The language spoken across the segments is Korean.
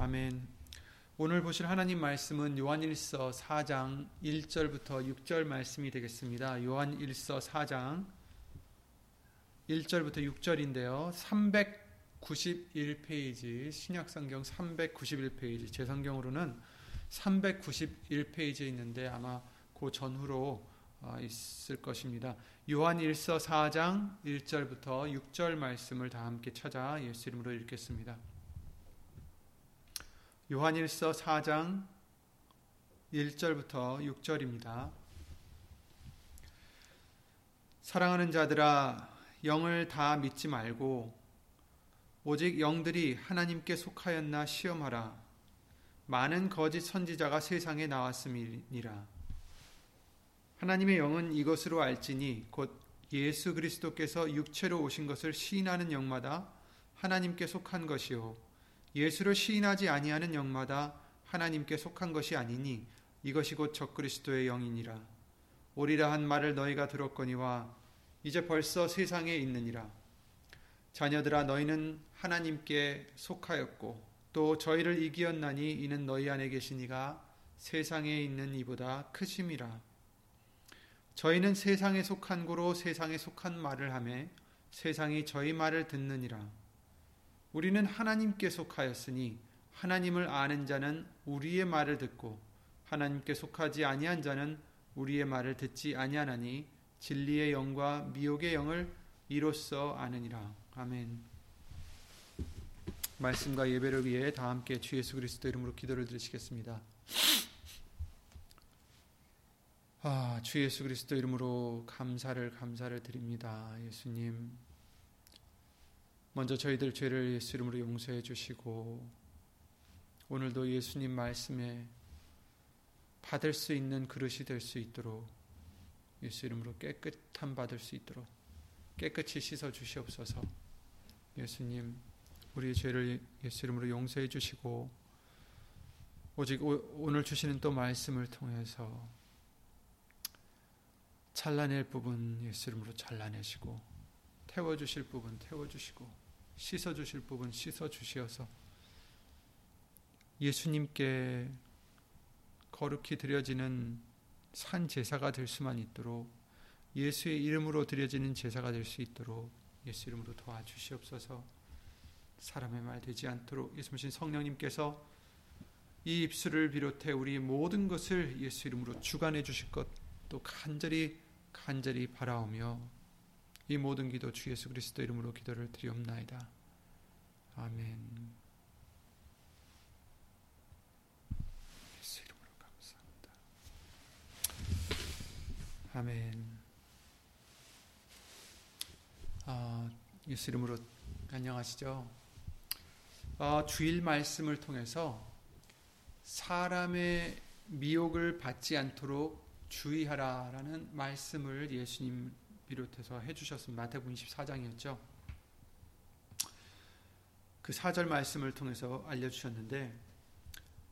아멘. 오늘 보실 하나님 말씀은 요한일서 4장 1절부터 6절 말씀이 되겠습니다. 요한일서 4장 1절부터 6절인데요. 391페이지 신약성경 391페이지 제 성경으로는 391페이지에 있는데 아마 그 전후로 어, 있을 것입니다. 요한일서 4장 1절부터 6절 말씀을 다 함께 찾아 예수 이름으로 읽겠습니다. 요한일서 4장 1절부터 6절입니다. 사랑하는 자들아 영을 다 믿지 말고 오직 영들이 하나님께 속하였나 시험하라. 많은 거짓 선지자가 세상에 나왔음이니라. 하나님의 영은 이것으로 알지니 곧 예수 그리스도께서 육체로 오신 것을 시인하는 영마다 하나님께 속한 것이요 예수를 시인하지 아니하는 영마다 하나님께 속한 것이 아니니 이것이 곧 적그리스도의 영이니라. 오리라 한 말을 너희가 들었거니와 이제 벌써 세상에 있느니라. 자녀들아 너희는 하나님께 속하였고 또 저희를 이기었나니 이는 너희 안에 계시니가 세상에 있는 이보다 크심이라. 저희는 세상에 속한 고로 세상에 속한 말을 하매 세상이 저희 말을 듣느니라. 우리는 하나님께 속하였으니 하나님을 아는 자는 우리의 말을 듣고 하나님께 속하지 아니한 자는 우리의 말을 듣지 아니하나니 진리의 영과 미혹의 영을 이로써 아느니라. 아멘. 말씀과 예배를 위해 다 함께 주 예수 그리스도 이름으로 기도를 드리시겠습니다. 아, 주 예수 그리스도 이름으로 감사를 감사를 드립니다. 예수님. 먼저 저희들 죄를 예수 이름으로 용서해 주시고 오늘도 예수님 말씀에 받을 수 있는 그릇이 될 수 있도록 예수 이름으로 깨끗함 받을 수 있도록 깨끗이 씻어 주시옵소서. 예수님, 우리 죄를 예수 이름으로 용서해 주시고 오직 오 늘 주시는 또 말씀을 통해서 잘라낼 부분 예수 이름으로 잘라내시고 태워 주실 부분 태워 주시고 씻어 주실 부분 씻어 주시어서 예수님께 거룩히 드려지는 산 제사가 될 수만 있도록 예수의 이름으로 드려지는 제사가 될 수 있도록 예수 이름으로 도와주시옵소서. 사람의 말 되지 않도록 예수님 성령님께서 이 입술을 비롯해 우리 모든 것을 예수 이름으로 주관해 주실 것 또 간절히 간절히 바라오며 이 모든 기도 주 예수 그리스도 이름으로 기도를 드리옵나이다. 아멘. 예수 이름으로 감사합니다. 아멘. 아, 예수 이름으로 안녕하시죠? 아, 주일 말씀을 통해서 사람의 미혹을 받지 않도록 주의하라라는 말씀을 예수님 비롯해서 해주셨습니다. 마태복음 24장이었죠. 그 4절 말씀을 통해서 알려주셨는데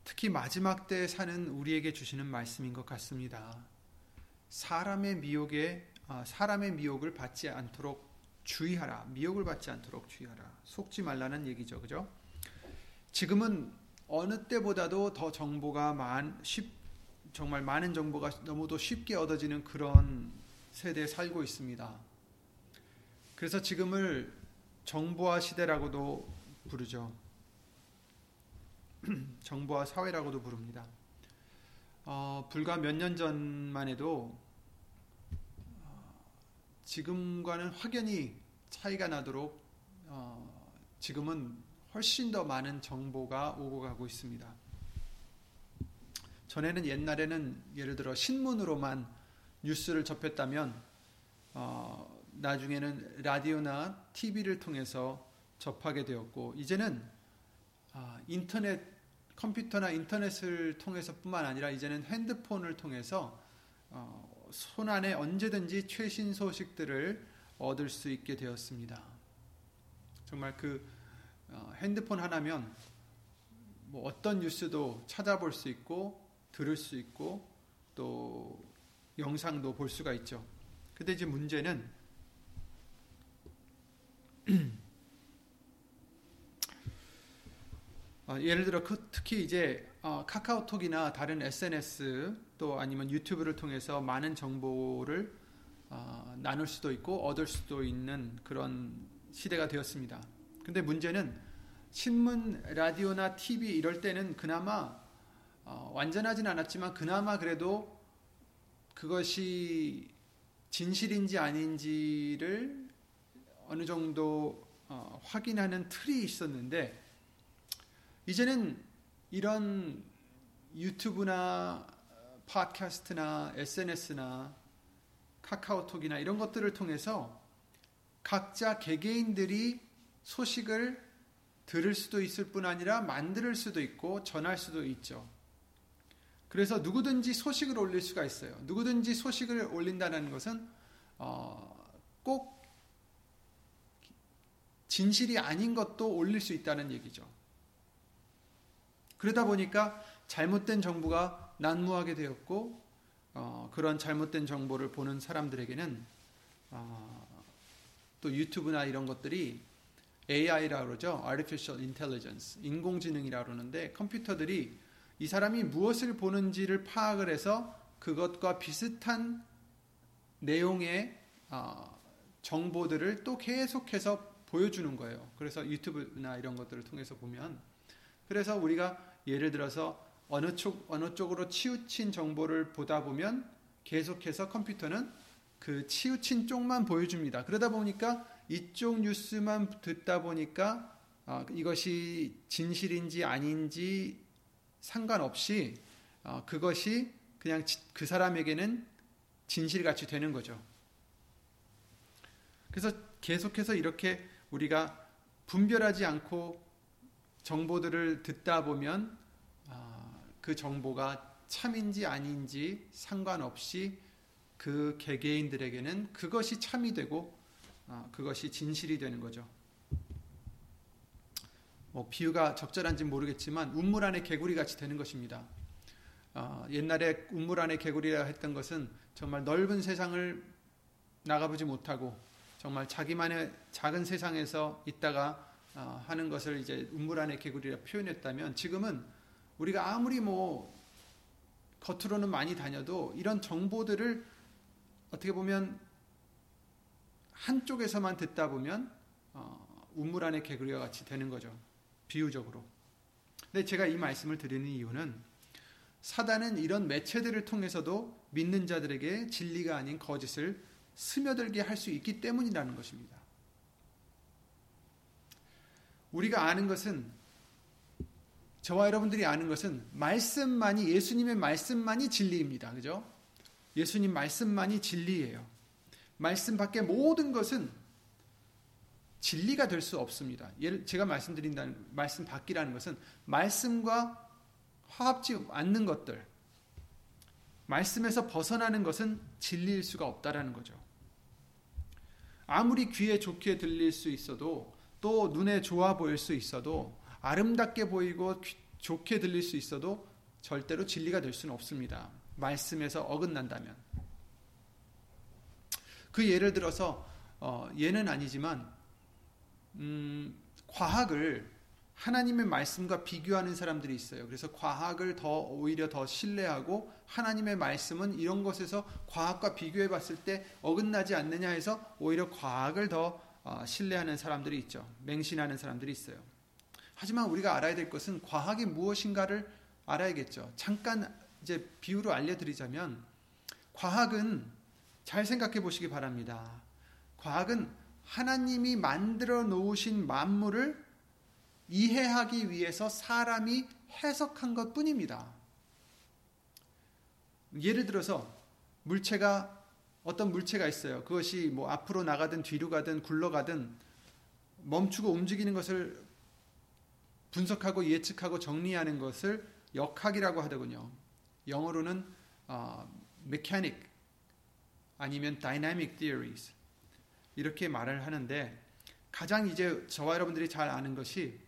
특히 마지막 때 사는 우리에게 주시는 말씀인 것 같습니다. 사람의 미혹에 아, 사람의 미혹을 받지 않도록 주의하라. 미혹을 받지 않도록 주의하라. 속지 말라는 얘기죠. 그죠? 지금은 어느 때보다도 더 정보가 많, 쉽, 정말 많은 정보가 너무도 쉽게 얻어지는 그런 세대에 살고 있습니다. 그래서 지금을 정보화 시대라고도 부르죠. 정보화 사회라고도 부릅니다. 어, 불과 몇 년 전만 해도 어, 지금과는 확연히 차이가 나도록 어, 지금은 훨씬 더 많은 정보가 오고 가고 있습니다. 전에는 옛날에는 예를 들어 신문으로만 뉴스를 접했다면 어, 나중에는 라디오나 TV를 통해서 접하게 되었고 이제는 아, 인터넷 컴퓨터나 인터넷을 통해서뿐만 아니라 이제는 핸드폰을 통해서 어, 손안에 언제든지 최신 소식들을 얻을 수 있게 되었습니다. 정말 그 어, 핸드폰 하나면 뭐 어떤 뉴스도 찾아볼 수 있고 들을 수 있고 또 영상도 볼 수가 있죠. 근데 이제 문제는 어, 예를 들어 그 특히 이제 어, 카카오톡이나 다른 SNS 또 아니면 유튜브를 통해서 많은 정보를 어, 나눌 수도 있고 얻을 수도 있는 그런 시대가 되었습니다. 근데 문제는 신문, 라디오나 TV 이럴 때는 그나마 어, 완전하진 않았지만 그나마 그래도 그것이 진실인지 아닌지를 어느 정도 어, 확인하는 틀이 있었는데 이제는 이런 유튜브나 팟캐스트나 SNS나 카카오톡이나 이런 것들을 통해서 각자 개개인들이 소식을 들을 수도 있을 뿐 아니라 만들 수도 있고 전할 수도 있죠. 그래서 누구든지 소식을 올릴 수가 있어요. 누구든지 소식을 올린다는 것은 어, 꼭 진실이 아닌 것도 올릴 수 있다는 얘기죠. 그러다 보니까 잘못된 정보가 난무하게 되었고 어, 그런 잘못된 정보를 보는 사람들에게는 어, 또 유튜브나 이런 것들이 AI라고 그러죠. Artificial Intelligence, 인공지능이라고 그러는데 컴퓨터들이 이 사람이 무엇을 보는지를 파악을 해서 그것과 비슷한 내용의 어, 정보들을 또 계속해서 보여주는 거예요. 그래서 유튜브나 이런 것들을 통해서 보면 그래서 우리가 예를 들어서 어느 쪽 어느 쪽으로 치우친 정보를 보다 보면 계속해서 컴퓨터는 그 치우친 쪽만 보여줍니다. 그러다 보니까 이쪽 뉴스만 듣다 보니까 어, 이것이 진실인지 아닌지 상관없이 어, 그것이 그냥 그 사람에게는 진실같이 되는 거죠. 그래서 계속해서 이렇게 우리가 분별하지 않고 정보들을 듣다 보면 어, 그 정보가 참인지 아닌지 상관없이 그 개개인들에게는 그것이 참이 되고 어, 그것이 진실이 되는 거죠. 뭐 비유가 적절한지 모르겠지만 운물 안에 개구리 같이 되는 것입니다. 어, 옛날에 운물 안에 개구리라 했던 것은 정말 넓은 세상을 나가보지 못하고 정말 자기만의 작은 세상에서 있다가 어, 하는 것을 이제 운물 안에 개구리라 표현했다면 지금은 우리가 아무리 뭐 겉으로는 많이 다녀도 이런 정보들을 어떻게 보면 한쪽에서만 듣다 보면 어, 운물 안에 개구리와 같이 되는 거죠. 비유적으로. 근데 제가 이 말씀을 드리는 이유는 사단은 이런 매체들을 통해서도 믿는 자들에게 진리가 아닌 거짓을 스며들게 할 수 있기 때문이라는 것입니다. 우리가 아는 것은 저와 여러분들이 아는 것은 말씀만이 예수님의 말씀만이 진리입니다. 그죠? 예수님 말씀만이 진리예요. 말씀 밖에 모든 것은 진리가 될 수 없습니다. 예를 제가 말씀드린다는 말씀 밖이라는 것은 말씀과 화합지 않는 것들, 말씀에서 벗어나는 것은 진리일 수가 없다라는 거죠. 아무리 귀에 좋게 들릴 수 있어도 또 눈에 좋아 보일 수 있어도 아름답게 보이고 좋게 들릴 수 있어도 절대로 진리가 될 수는 없습니다. 말씀에서 어긋난다면. 그 예를 들어서 어, 예는 아니지만 음, 과학을 하나님의 말씀과 비교하는 사람들이 있어요. 그래서 과학을 더 오히려 더 신뢰하고 하나님의 말씀은 이런 것에서 과학과 비교해 봤을 때 어긋나지 않느냐 해서 오히려 과학을 더 어, 신뢰하는 사람들이 있죠. 맹신하는 사람들이 있어요. 하지만 우리가 알아야 될 것은 과학이 무엇인가를 알아야겠죠. 잠깐 이제 비유로 알려드리자면 과학은 잘 생각해 보시기 바랍니다. 과학은 하나님이 만들어 놓으신 만물을 이해하기 위해서 사람이 해석한 것 뿐입니다. 예를 들어서 물체가 어떤 물체가 있어요. 그것이 뭐 앞으로 나가든 뒤로 가든 굴러가든 멈추고 움직이는 것을 분석하고 예측하고 정리하는 것을 역학이라고 하더군요. 영어로는 어, mechanic 아니면 dynamic theories 이렇게 말을 하는데 가장 이제 저와 여러분들이 잘 아는 것이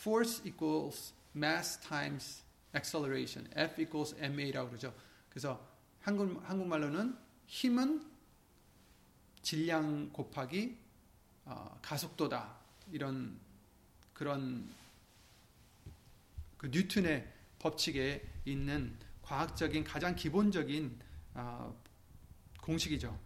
force equals mass times acceleration, F equals ma라고 그러죠. 그래서 한국 한국말로는 힘은 질량 곱하기 어, 가속도다 이런 그런 그 뉴턴의 법칙에 있는 과학적인 가장 기본적인 어, 공식이죠.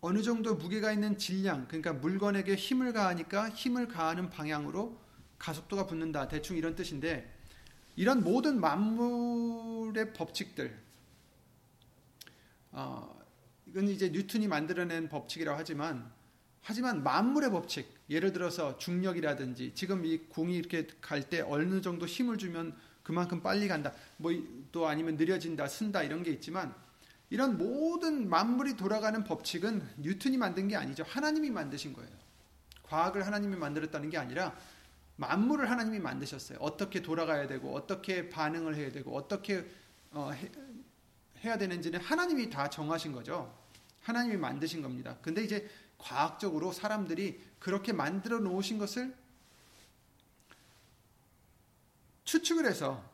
어느 정도 무게가 있는 질량, 그러니까 물건에게 힘을 가하니까 힘을 가하는 방향으로 가속도가 붙는다. 대충 이런 뜻인데, 이런 모든 만물의 법칙들, 어, 이건 이제 뉴턴이 만들어낸 법칙이라고 하지만, 하지만 만물의 법칙, 예를 들어서 중력이라든지, 지금 이 공이 이렇게 갈 때 어느 정도 힘을 주면 그만큼 빨리 간다. 뭐 또 아니면 느려진다, 쓴다 이런 게 있지만, 이런 모든 만물이 돌아가는 법칙은 뉴턴이 만든 게 아니죠. 하나님이 만드신 거예요. 과학을 하나님이 만들었다는 게 아니라 만물을 하나님이 만드셨어요. 어떻게 돌아가야 되고 어떻게 반응을 해야 되고 어떻게 어, 해, 해야 되는지는 하나님이 다 정하신 거죠. 하나님이 만드신 겁니다. 근데 이제 과학적으로 사람들이 그렇게 만들어 놓으신 것을 추측을 해서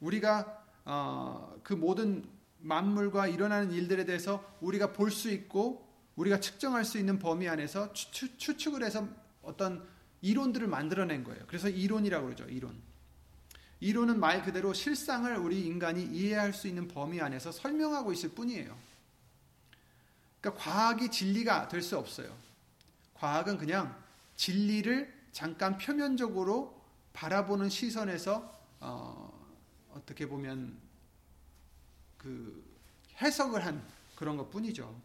우리가 어, 그 모든 만물과 일어나는 일들에 대해서 우리가 볼 수 있고 우리가 측정할 수 있는 범위 안에서 추측, 추측을 해서 어떤 이론들을 만들어낸 거예요. 그래서 이론이라고 그러죠. 이론. 이론은 말 그대로 실상을 우리 인간이 이해할 수 있는 범위 안에서 설명하고 있을 뿐이에요. 그러니까 과학이 진리가 될 수 없어요. 과학은 그냥 진리를 잠깐 표면적으로 바라보는 시선에서 어, 어떻게 보면 그 해석을 한 그런 것 뿐이죠.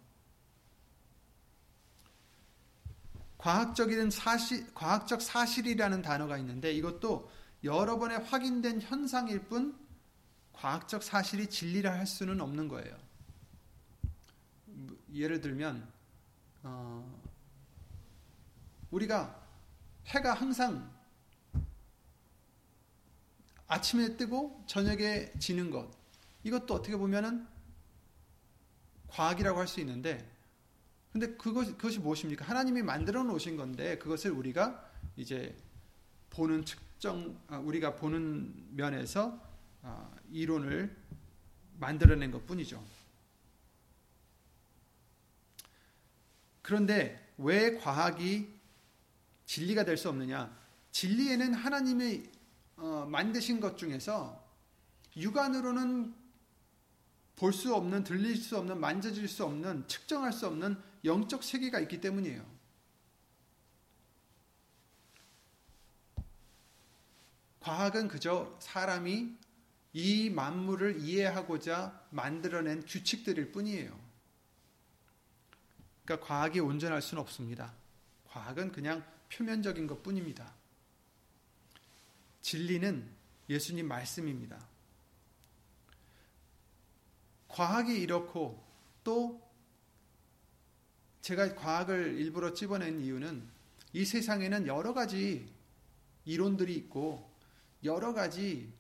과학적인 사실, 과학적 사실이라는 단어가 있는데 이것도 여러 번에 확인된 현상일 뿐 과학적 사실이 진리라 할 수는 없는 거예요. 예를 들면 어, 우리가 해가 항상 아침에 뜨고 저녁에 지는 것 이것도 어떻게 보면은 과학이라고 할 수 있는데 근데 그것, 그것이 무엇입니까? 하나님이 만들어 놓으신 건데 그것을 우리가 이제 보는 측정, 아, 우리가 보는 면에서 아, 이론을 만들어낸 것 뿐이죠. 그런데 왜 과학이 진리가 될 수 없느냐? 진리에는 하나님의 어, 만드신 것 중에서 육안으로는 볼 수 없는, 들릴 수 없는, 만져질 수 없는, 측정할 수 없는 영적 세계가 있기 때문이에요. 과학은 그저 사람이 이 만물을 이해하고자 만들어낸 규칙들일 뿐이에요. 그러니까 과학이 온전할 수는 없습니다. 과학은 그냥 표면적인 것 뿐입니다. 진리는 예수님 말씀입니다. 과학이 이렇고 또 제가 과학을 일부러 집어낸 이유는 이 세상에는 여러 가지 이론들이 있고 여러 가지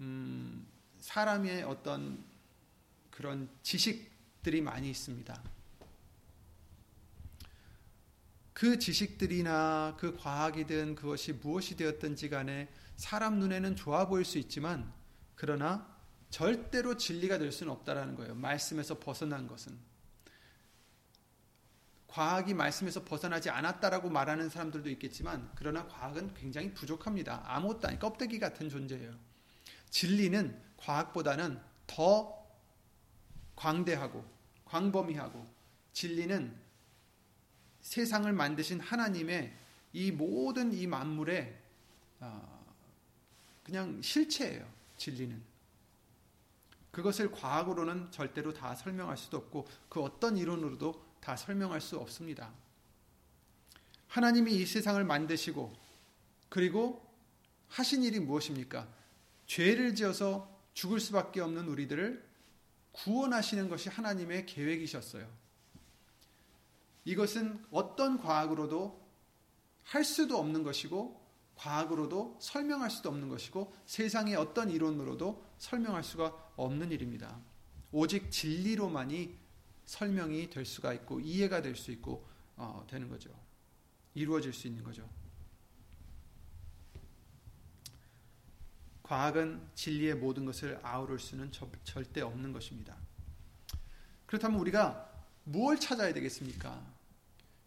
음, 사람의 어떤 그런 지식들이 많이 있습니다. 그 지식들이나 그 과학이든 그것이 무엇이 되었든지 간에 사람 눈에는 좋아 보일 수 있지만 그러나 절대로 진리가 될 수는 없다라는 거예요. 말씀에서 벗어난 것은. 과학이 말씀에서 벗어나지 않았다라고 말하는 사람들도 있겠지만 그러나 과학은 굉장히 부족합니다. 아무것도 아니 껍데기 같은 존재예요. 진리는 과학보다는 더 광대하고 광범위하고 진리는 세상을 만드신 하나님의 이 모든 이 만물의 어, 그냥 실체예요. 진리는. 그것을 과학으로는 절대로 다 설명할 수도 없고 그 어떤 이론으로도 다 설명할 수 없습니다. 하나님이 이 세상을 만드시고 그리고 하신 일이 무엇입니까? 죄를 지어서 죽을 수밖에 없는 우리들을 구원하시는 것이 하나님의 계획이셨어요. 이것은 어떤 과학으로도 할 수도 없는 것이고 과학으로도 설명할 수도 없는 것이고 세상의 어떤 이론으로도 설명할 수가 없는 일입니다. 오직 진리로만이 설명이 될 수가 있고 이해가 될 수 있고 어, 되는 거죠. 이루어질 수 있는 거죠. 과학은 진리의 모든 것을 아우를 수는 절대 없는 것입니다. 그렇다면 우리가 무엇 찾아야 되겠습니까?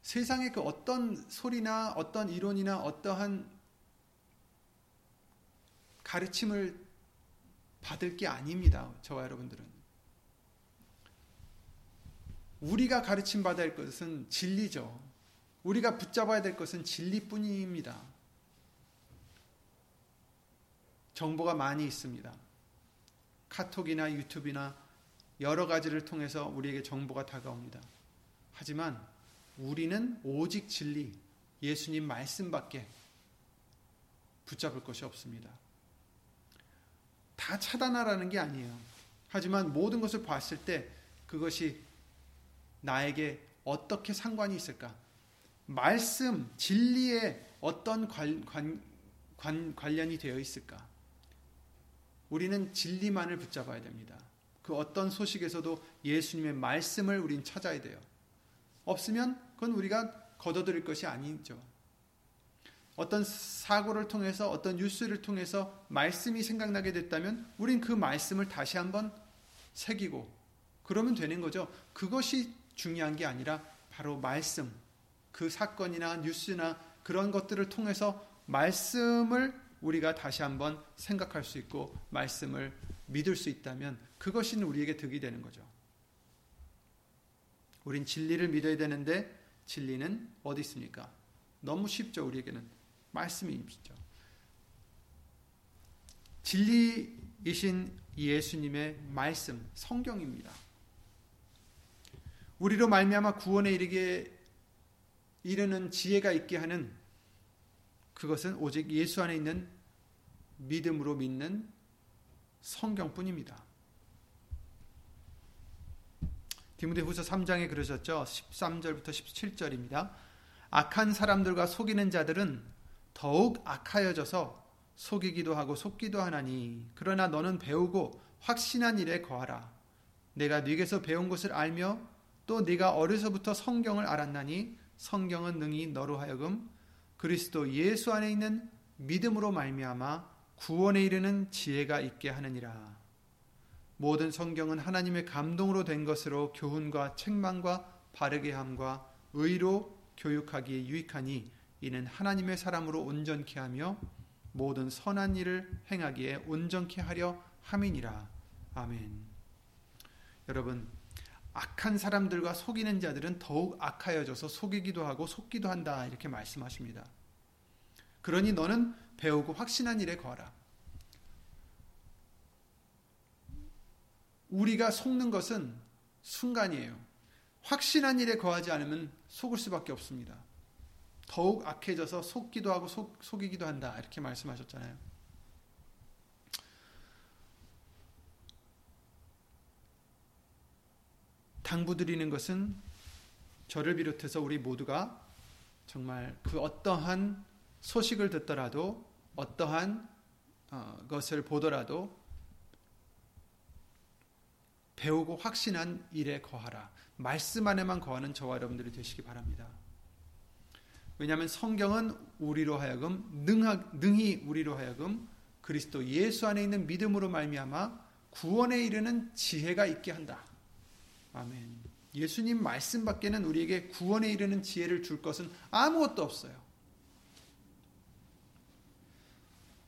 세상의 그 어떤 소리나 어떤 이론이나 어떠한 가르침을 받을 게 아닙니다. 저와 여러분들은. 우리가 가르침 받아야 할 것은 진리죠. 우리가 붙잡아야 될 것은 진리뿐입니다. 정보가 많이 있습니다. 카톡이나 유튜브나 여러 가지를 통해서 우리에게 정보가 다가옵니다. 하지만 우리는 오직 진리, 예수님 말씀밖에 붙잡을 것이 없습니다. 다 차단하라는 게 아니에요. 하지만 모든 것을 봤을 때 그것이 나에게 어떻게 상관이 있을까? 말씀, 진리에 어떤 관, 관, 관, 관련이 되어 있을까? 우리는 진리만을 붙잡아야 됩니다. 그 어떤 소식에서도 예수님의 말씀을 우린 찾아야 돼요. 없으면 그건 우리가 거둬들일 것이 아니죠. 어떤 사고를 통해서 어떤 뉴스를 통해서 말씀이 생각나게 됐다면 우린 그 말씀을 다시 한번 새기고 그러면 되는 거죠. 그것이 중요한 게 아니라 바로 말씀, 그 사건이나 뉴스나 그런 것들을 통해서 말씀을 우리가 다시 한번 생각할 수 있고 말씀을 믿을 수 있다면 그것이 우리에게 득이 되는 거죠. 우린 진리를 믿어야 되는데 진리는 어디 있습니까? 너무 쉽죠, 우리에게는. 말씀이 있죠. 진리이신 예수님의 말씀, 성경입니다. 우리로 말미암아 구원에 이르게 이르는 지혜가 있게 하는 그것은 오직 예수 안에 있는 믿음으로 믿는 성경뿐입니다. 디모데후서 3장에 그러셨죠. 13절부터 17절입니다. 악한 사람들과 속이는 자들은 더욱 악하여져서 속이기도 하고 속기도 하나니 그러나 너는 배우고 확신한 일에 거하라. 내가 네게서 배운 것을 알며 또 네가 어려서부터 성경을 알았나니 성경은 능히 너로 하여금 그리스도 예수 안에 있는 믿음으로 말미암아 구원에 이르는 지혜가 있게 하느니라. 모든 성경은 하나님의 감동으로 된 것으로 교훈과 책망과 바르게 함과 의로 교육하기에 유익하니 이는 하나님의 사람으로 온전케 하며 모든 선한 일을 행하기에 온전케 하려 함이니라. 아멘. 여러분 악한 사람들과 속이는 자들은 더욱 악하여져서 속이기도 하고 속기도 한다. 이렇게 말씀하십니다. 그러니 너는 배우고 확신한 일에 거하라. 우리가 속는 것은 순간이에요. 확신한 일에 거하지 않으면 속을 수밖에 없습니다. 더욱 악해져서 속기도 하고 속, 속이기도 한다. 이렇게 말씀하셨잖아요. 당부드리는 것은 저를 비롯해서 우리 모두가 정말 그 어떠한 소식을 듣더라도 어떠한 어, 것을 보더라도 배우고 확신한 일에 거하라. 말씀 안에만 거하는 저와 여러분들이 되시기 바랍니다. 왜냐하면 성경은 우리로 하여금 능하, 능히 우리로 하여금 그리스도 예수 안에 있는 믿음으로 말미암아 구원에 이르는 지혜가 있게 한다. 아멘. 예수님 말씀 밖에는 우리에게 구원에 이르는 지혜를 줄 것은 아무것도 없어요.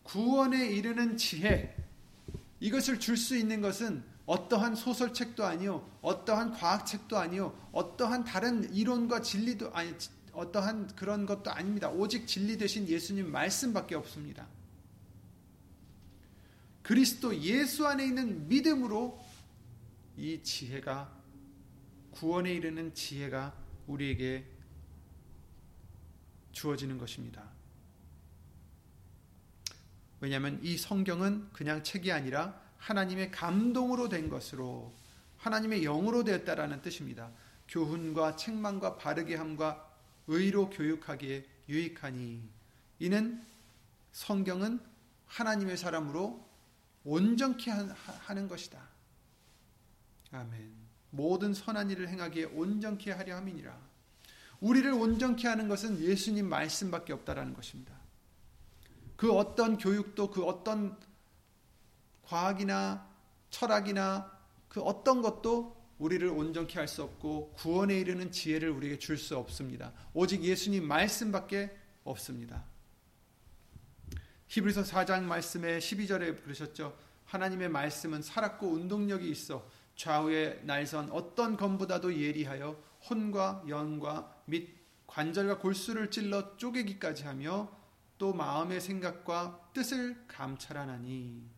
구원에 이르는 지혜, 이것을 줄 수 있는 것은 어떠한 소설책도 아니요, 어떠한 과학책도 아니요, 어떠한 다른 이론과 진리도 아니, 어떠한 그런 것도 아닙니다. 오직 진리 대신 예수님 말씀밖에 없습니다. 그리스도 예수 안에 있는 믿음으로 이 지혜가 구원에 이르는 지혜가 우리에게 주어지는 것입니다. 왜냐하면 이 성경은 그냥 책이 아니라 하나님의 감동으로 된 것으로 하나님의 영으로 되었다라는 뜻입니다. 교훈과 책망과 바르게 함과 의로 교육하기에 유익하니 이는 성경은 하나님의 사람으로 온전케 하는 것이다. 아멘. 모든 선한 일을 행하기에 온전케 하려 함이니라. 우리를 온전케 하는 것은 예수님 말씀밖에 없다라는 것입니다. 그 어떤 교육도 그 어떤 과학이나 철학이나 그 어떤 것도 우리를 온전케 할 수 없고 구원에 이르는 지혜를 우리에게 줄 수 없습니다. 오직 예수님 말씀밖에 없습니다. 히브리서 4장 말씀에 12절에 부르셨죠. 하나님의 말씀은 살았고 운동력이 있어 좌우의 날선 어떤 검보다도 예리하여 혼과 영과 및 관절과 골수를 찔러 쪼개기까지 하며 또 마음의 생각과 뜻을 감찰하나니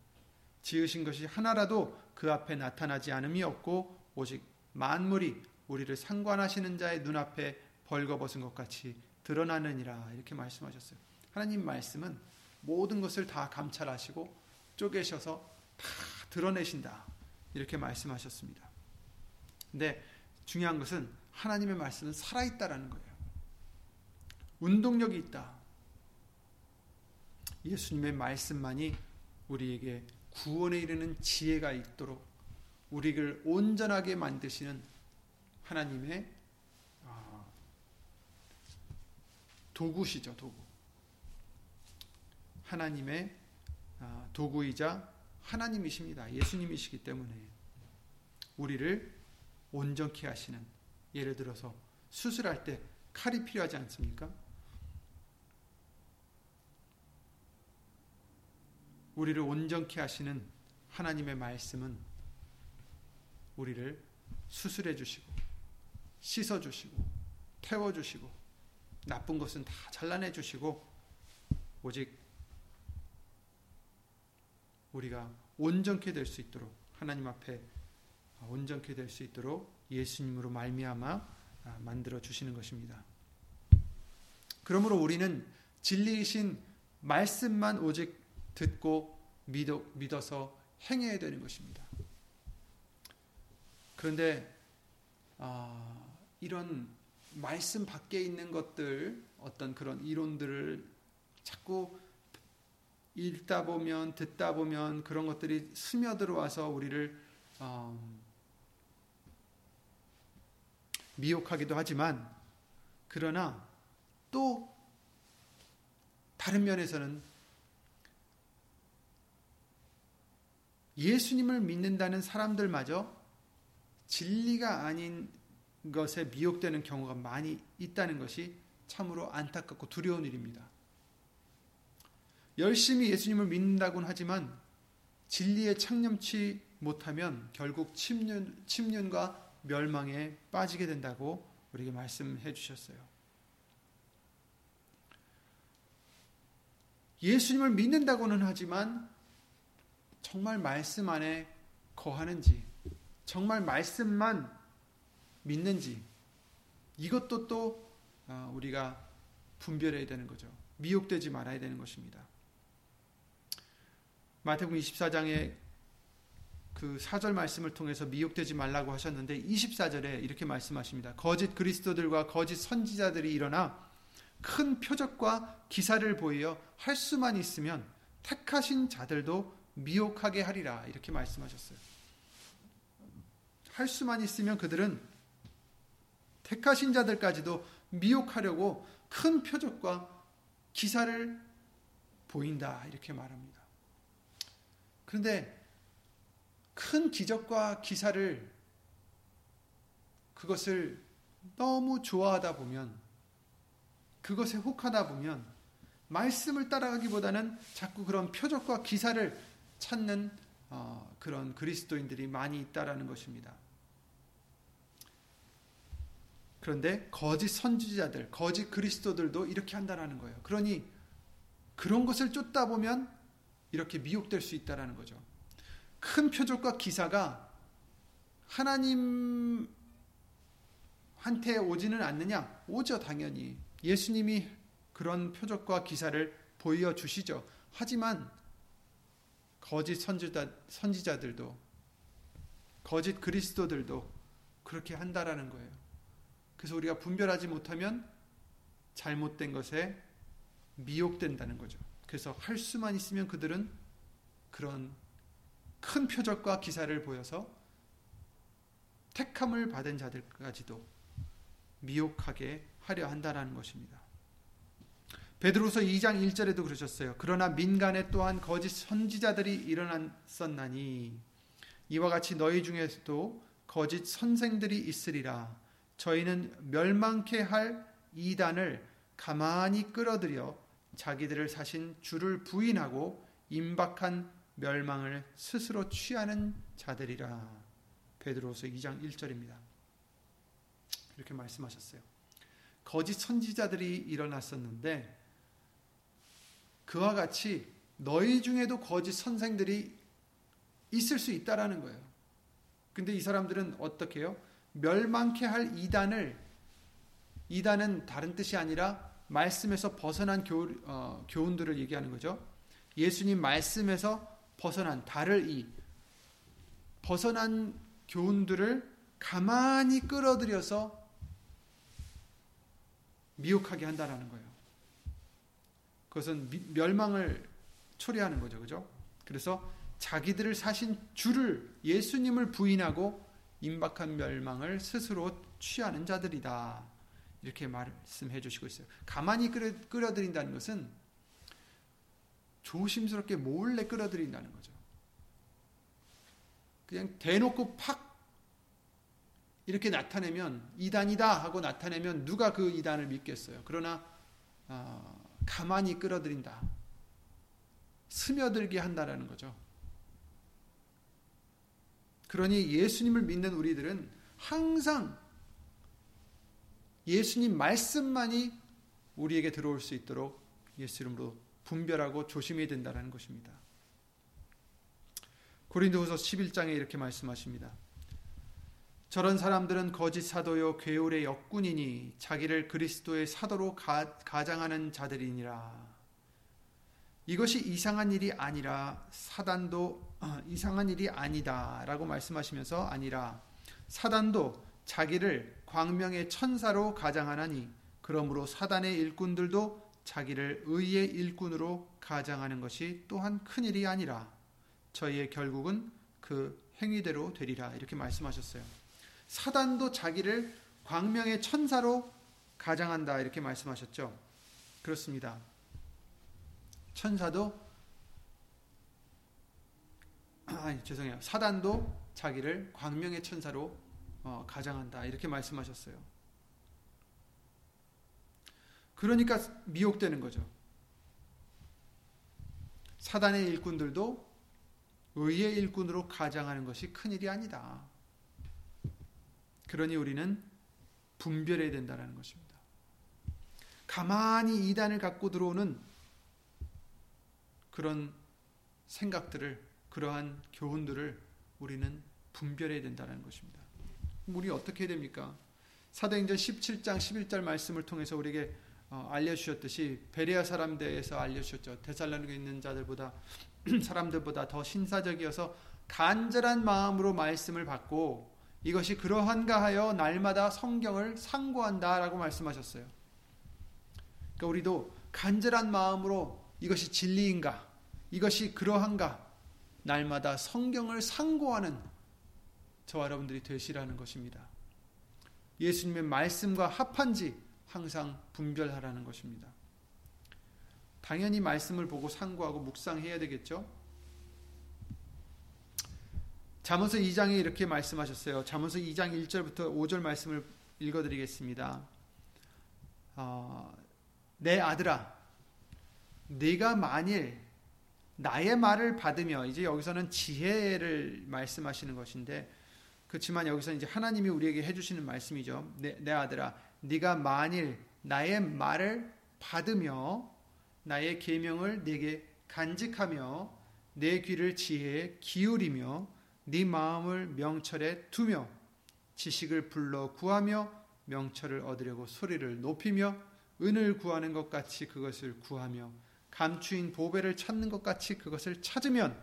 지으신 것이 하나라도 그 앞에 나타나지 않음이 없고 오직 만물이 우리를 상관하시는 자의 눈앞에 벌거벗은 것 같이 드러나느니라 이렇게 말씀하셨어요. 하나님 말씀은 모든 것을 다 감찰하시고 쪼개셔서 다 드러내신다. 이렇게 말씀하셨습니다. 근데 중요한 것은 하나님의 말씀은 살아있다라는 거예요. 운동력이 있다. 예수님의 말씀만이 우리에게 구원에 이르는 지혜가 있도록 우리를 온전하게 만드시는 하나님의 아, 도구시죠, 도구. 하나님의 아, 도구이자 하나님이십니다. 예수님이시기 때문에 우리를 온전케 하시는 예를 들어서 수술할 때 칼이 필요하지 않습니까? 우리를 온전케 하시는 하나님의 말씀은 우리를 수술해 주시고 씻어 주시고 태워 주시고 나쁜 것은 다 잘라내 주시고 오직 우리가 온전케 될 수 있도록 하나님 앞에 온전케 될 수 있도록 예수님으로 말미암아 만들어 주시는 것입니다. 그러므로 우리는 진리이신 말씀만 오직 듣고 믿어, 믿어서 행해야 되는 것입니다. 그런데 아, 이런 말씀 밖에 있는 것들 어떤 그런 이론들을 자꾸 읽다 보면 듣다 보면 그런 것들이 스며들어와서 우리를 어, 미혹하기도 하지만 그러나 또 다른 면에서는 예수님을 믿는다는 사람들마저 진리가 아닌 것에 미혹되는 경우가 많이 있다는 것이 참으로 안타깝고 두려운 일입니다. 열심히 예수님을 믿는다고는 하지만 진리에 창념치 못하면 결국 침륜, 침륜과 멸망에 빠지게 된다고 우리에게 말씀해 주셨어요. 예수님을 믿는다고는 하지만 정말 말씀 안에 거하는지, 정말 말씀만 믿는지, 이것도 또 아, 우리가 분별해야 되는 거죠. 미혹되지 말아야 되는 것입니다. 마태복음 24장에 그 사절 말씀을 통해서 미혹되지 말라고 하셨는데 24절에 이렇게 말씀하십니다. 거짓 그리스도들과 거짓 선지자들이 일어나 큰 표적과 기사를 보이어 할 수만 있으면 택하신 자들도 미혹하게 하리라 이렇게 말씀하셨어요. 할 수만 있으면 그들은 택하신 자들까지도 미혹하려고 큰 표적과 기사를 보인다 이렇게 말합니다. 그런데 큰 기적과 기사를 그것을 너무 좋아하다 보면 그것에 혹하다 보면 말씀을 따라가기보다는 자꾸 그런 표적과 기사를 찾는 어, 그런 그리스도인들이 많이 있다라는 것입니다. 그런데 거짓 선지자들, 거짓 그리스도들도 이렇게 한다라는 거예요. 그러니 그런 것을 쫓다 보면 이렇게 미혹될 수 있다라는 거죠. 큰 표적과 기사가 하나님한테 오지는 않느냐? 오죠, 당연히. 예수님이 그런 표적과 기사를 보여주시죠. 하지만 거짓 선지자, 선지자들도 거짓 그리스도들도 그렇게 한다라는 거예요. 그래서 우리가 분별하지 못하면 잘못된 것에 미혹된다는 거죠. 그래서 할 수만 있으면 그들은 그런 큰 표적과 기사를 보여서 택함을 받은 자들까지도 미혹하게 하려 한다는 것입니다. 베드로서 2장 1절에도 그러셨어요. 그러나 민간에 또한 거짓 선지자들이 일어났었나니 이와 같이 너희 중에서도 거짓 선생들이 있으리라. 저희는 멸망케 할 이단을 가만히 끌어들여 자기들을 사신 주를 부인하고 임박한 멸망을 스스로 취하는 자들이라. 베드로서 2장 1절입니다. 이렇게 말씀하셨어요. 거짓 선지자들이 일어났었는데 그와 같이 너희 중에도 거짓 선생들이 있을 수 있다라는 거예요. 근데 이 사람들은 어떻게 해요? 멸망케 할 이단을 이단은 다른 뜻이 아니라 말씀에서 벗어난 교, 어, 교훈들을 얘기하는 거죠. 예수님 말씀에서 벗어난 달을 이 벗어난 교훈들을 가만히 끌어들여서 미혹하게 한다라는 거예요. 그것은 미, 멸망을 초래하는 거죠. 그죠? 그래서 자기들을 사신 주를 예수님을 부인하고 임박한 멸망을 스스로 취하는 자들이다. 이렇게 말씀해 주시고 있어요. 가만히 끌어, 들인다는 것은 조심스럽게 몰래 끌어들인다는 거죠. 그냥 대놓고 팍 이렇게 나타내면 이단이다 하고 나타내면 누가 그 이단을 믿겠어요. 그러나 어, 가만히 끌어들인다. 스며들게 한다라는 거죠. 그러니 예수님을 믿는 우리들은 항상 예수님 말씀만이 우리에게 들어올 수 있도록 예수 이름으로 분별하고 조심해야 된다는 것입니다. 고린도후서 11장에 이렇게 말씀하십니다. 저런 사람들은 거짓 사도요 괴울의 역군이니 자기를 그리스도의 사도로 가, 가장하는 자들이니라. 이것이 이상한 일이 아니라 사단도 어, 이상한 일이 아니다라고 말씀하시면서 아니라 사단도 자기를 광명의 천사로 가장하나니 그러므로 사단의 일꾼들도 자기를 의의 일꾼으로 가장하는 것이 또한 큰 일이 아니라 저희의 결국은 그 행위대로 되리라 이렇게 말씀하셨어요. 사단도 자기를 광명의 천사로 가장한다 이렇게 말씀하셨죠. 그렇습니다. 천사도 아니 죄송해요. 사단도 자기를 광명의 천사로 어, 가장한다 이렇게 말씀하셨어요. 그러니까 미혹되는 거죠. 사단의 일꾼들도 의의 일꾼으로 가장하는 것이 큰 일이 아니다. 그러니 우리는 분별해야 된다는 것입니다. 가만히 이단을 갖고 들어오는 그런 생각들을 그러한 교훈들을 우리는 분별해야 된다는 것입니다. 우리 어떻게 됩니까? 사도행전 17장 11절 말씀을 통해서 우리에게 어, 알려주셨듯이 베레아 사람들에서 알려주셨죠. 데살로니에 있는 자들보다 사람들보다 더 신사적이어서 간절한 마음으로 말씀을 받고 이것이 그러한가 하여 날마다 성경을 상고한다라고 말씀하셨어요. 그러니까 우리도 간절한 마음으로 이것이 진리인가 이것이 그러한가? 날마다 성경을 상고하는 저와 여러분들이 되시라는 것입니다. 예수님의 말씀과 합한지 항상 분별하라는 것입니다. 당연히 말씀을 보고 상고하고 묵상해야 되겠죠? 잠언서 2장에 이렇게 말씀하셨어요. 잠언서 2장 1절부터 5절 말씀을 읽어드리겠습니다. 어, 내 아들아, 네가 만일 나의 말을 받으며 이제 여기서는 지혜를 말씀하시는 것인데 그렇지만 여기서 이제 하나님이 우리에게 해주시는 말씀이죠. 내, 내 아들아, 네가 만일 나의 말을 받으며 나의 계명을 네게 간직하며 내 귀를 지혜에 기울이며 네 마음을 명철에 두며 지식을 불러 구하며 명철을 얻으려고 소리를 높이며 은을 구하는 것 같이 그것을 구하며 감추인 보배를 찾는 것 같이 그것을 찾으면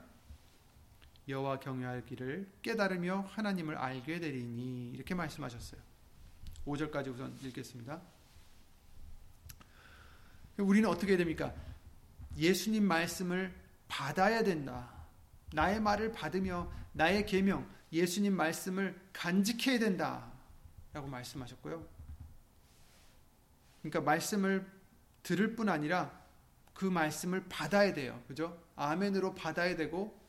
여호와 경외하기를 깨달으며 하나님을 알게 되리니 이렇게 말씀하셨어요. 5절까지 우선 읽겠습니다. 우리는 어떻게 됩니까? 예수님 말씀을 받아야 된다. 나의 말을 받으며 나의 계명 예수님 말씀을 간직해야 된다라고 말씀하셨고요. 그러니까 말씀을 들을 뿐 아니라 그 말씀을 받아야 돼요. 그죠? 아멘으로 받아야 되고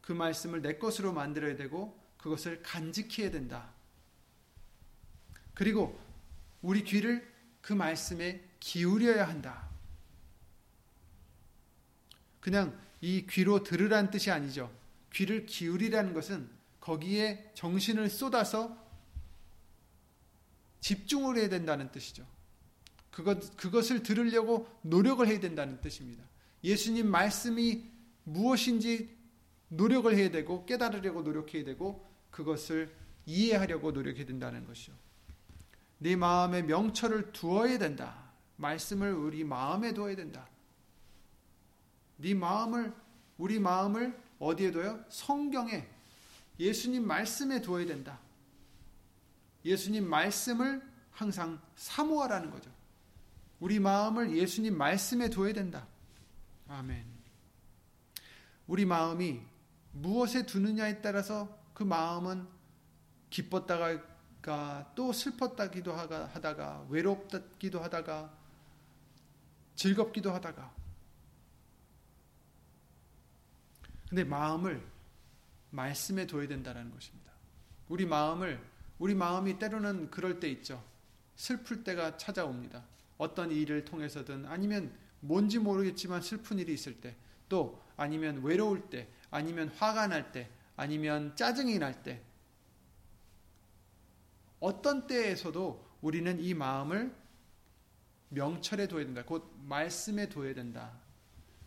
그 말씀을 내 것으로 만들어야 되고 그것을 간직해야 된다. 그리고 우리 귀를 그 말씀에 기울여야 한다. 그냥 이 귀로 들으란 뜻이 아니죠. 귀를 기울이라는 것은 거기에 정신을 쏟아서 집중을 해야 된다는 뜻이죠. 그것, 그것을 들으려고 노력을 해야 된다는 뜻입니다. 예수님 말씀이 무엇인지 노력을 해야 되고 깨달으려고 노력해야 되고 그것을 이해하려고 노력해야 된다는 것이죠. 네 마음에 명철을 두어야 된다. 말씀을 우리 마음에 두어야 된다. 네 마음을 우리 마음을 어디에 둬요? 성경에 예수님 말씀에 두어야 된다. 예수님 말씀을 항상 사모하라는 거죠. 우리 마음을 예수님 말씀에 둬야 된다. 아멘. 우리 마음이 무엇에 두느냐에 따라서 그 마음은 기뻤다가 또 슬펐다기도 하다가 외롭기도 하다가 즐겁기도 하다가 근데 마음을 말씀에 둬야 된다는 것입니다. 우리 마음을 우리 마음이 때로는 그럴 때 있죠. 슬플 때가 찾아옵니다. 어떤 일을 통해서든 아니면 뭔지 모르겠지만 슬픈 일이 있을 때, 또 아니면 외로울 때, 아니면 화가 날 때, 아니면 짜증이 날 때, 어떤 때에서도 우리는 이 마음을 명철에 둬야 된다. 곧 말씀에 둬야 된다.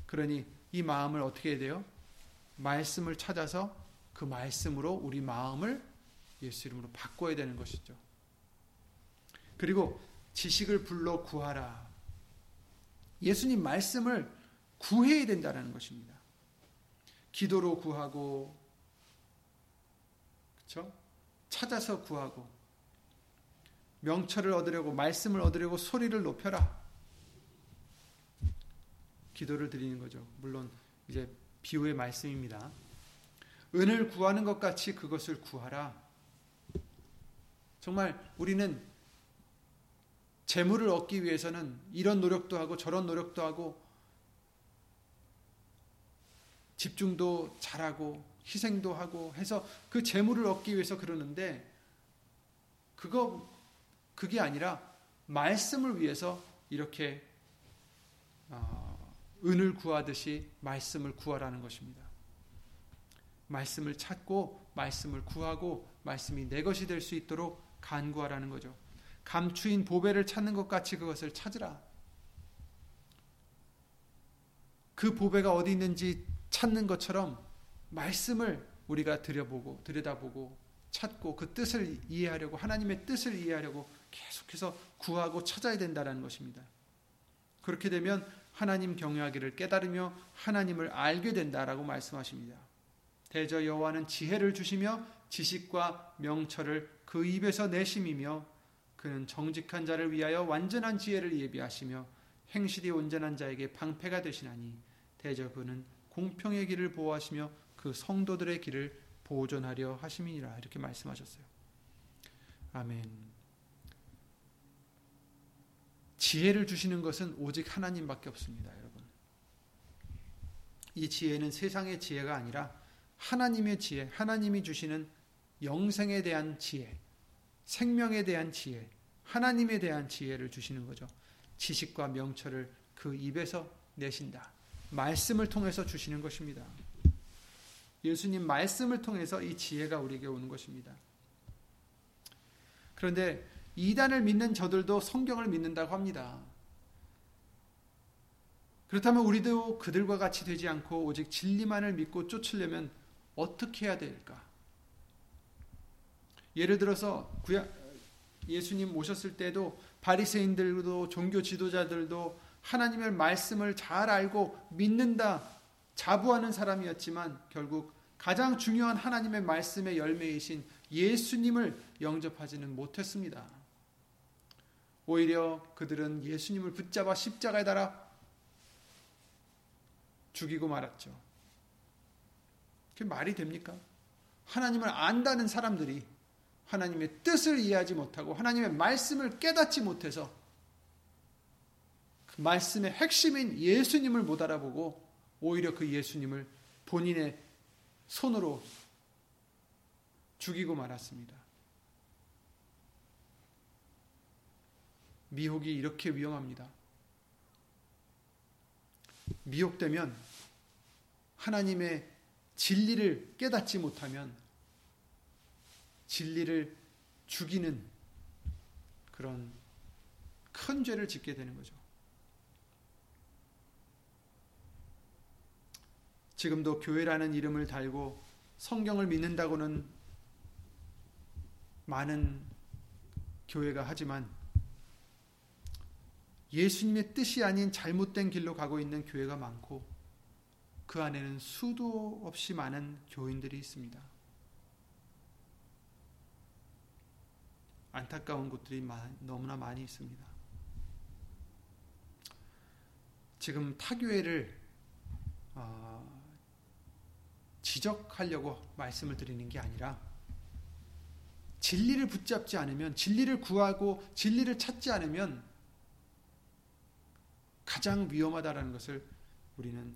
그러니 이 마음을 어떻게 해야 돼요? 말씀을 찾아서 그 말씀으로 우리 마음을 예수 이름으로 바꿔야 되는 것이죠. 그리고 지식을 불러 구하라. 예수님 말씀을 구해야 된다는 것입니다. 기도로 구하고, 그렇죠? 찾아서 구하고, 명철을 얻으려고 말씀을 얻으려고 소리를 높여라. 기도를 드리는 거죠. 물론 이제 비유의 말씀입니다. 은을 구하는 것 같이 그것을 구하라. 정말 우리는 재물을 얻기 위해서는 이런 노력도 하고 저런 노력도 하고 집중도 잘하고 희생도 하고 해서 그 재물을 얻기 위해서 그러는데 그거 그게 아니라 말씀을 위해서 이렇게 어, 은을 구하듯이 말씀을 구하라는 것입니다. 말씀을 찾고 말씀을 구하고 말씀이 내 것이 될 수 있도록 간구하라는 거죠. 감추인 보배를 찾는 것 같이 그것을 찾으라. 그 보배가 어디 있는지 찾는 것처럼 말씀을 우리가 들여보고 들여다보고 찾고 그 뜻을 이해하려고 하나님의 뜻을 이해하려고 계속해서 구하고 찾아야 된다는 것입니다. 그렇게 되면 하나님 경외하기를 깨달으며 하나님을 알게 된다라고 말씀하십니다. 대저 여호와는 지혜를 주시며 지식과 명철을 그 입에서 내심이며 그는 정직한 자를 위하여 완전한 지혜를 예비하시며 행실이 온전한 자에게 방패가 되시나니 대저 그는 공평의 길을 보호하시며 그 성도들의 길을 보존하려 하심이니라 이렇게 말씀하셨어요. 아멘. 지혜를 주시는 것은 오직 하나님밖에 없습니다, 여러분. 이 지혜는 세상의 지혜가 아니라 하나님의 지혜, 하나님이 주시는 영생에 대한 지혜, 생명에 대한 지혜, 하나님에 대한 지혜를 주시는 거죠. 지식과 명철을 그 입에서 내신다. 말씀을 통해서 주시는 것입니다. 예수님 말씀을 통해서 이 지혜가 우리에게 오는 것입니다. 그런데 이단을 믿는 저들도 성경을 믿는다고 합니다. 그렇다면 우리도 그들과 같이 되지 않고 오직 진리만을 믿고 쫓으려면 어떻게 해야 될까? 예를 들어서 예수님 오셨을 때도 바리새인들도 종교 지도자들도 하나님의 말씀을 잘 알고 믿는다 자부하는 사람이었지만 결국 가장 중요한 하나님의 말씀의 열매이신 예수님을 영접하지는 못했습니다. 오히려 그들은 예수님을 붙잡아 십자가에 달아 죽이고 말았죠. 그게 말이 됩니까? 하나님을 안다는 사람들이 하나님의 뜻을 이해하지 못하고 하나님의 말씀을 깨닫지 못해서 그 말씀의 핵심인 예수님을 못 알아보고 오히려 그 예수님을 본인의 손으로 죽이고 말았습니다. 미혹이 이렇게 위험합니다. 미혹되면 하나님의 진리를 깨닫지 못하면 진리를 죽이는 그런 큰 죄를 짓게 되는 거죠. 지금도 교회라는 이름을 달고 성경을 믿는다고는 많은 교회가 하지만 예수님의 뜻이 아닌 잘못된 길로 가고 있는 교회가 많고 그 안에는 수도 없이 많은 교인들이 있습니다. 안타까운 곳들이 너무나 많이 있습니다. 지금 타교회를 어, 지적하려고 말씀을 드리는 게 아니라 진리를 붙잡지 않으면 진리를 구하고 진리를 찾지 않으면 가장 위험하다라는 것을 우리는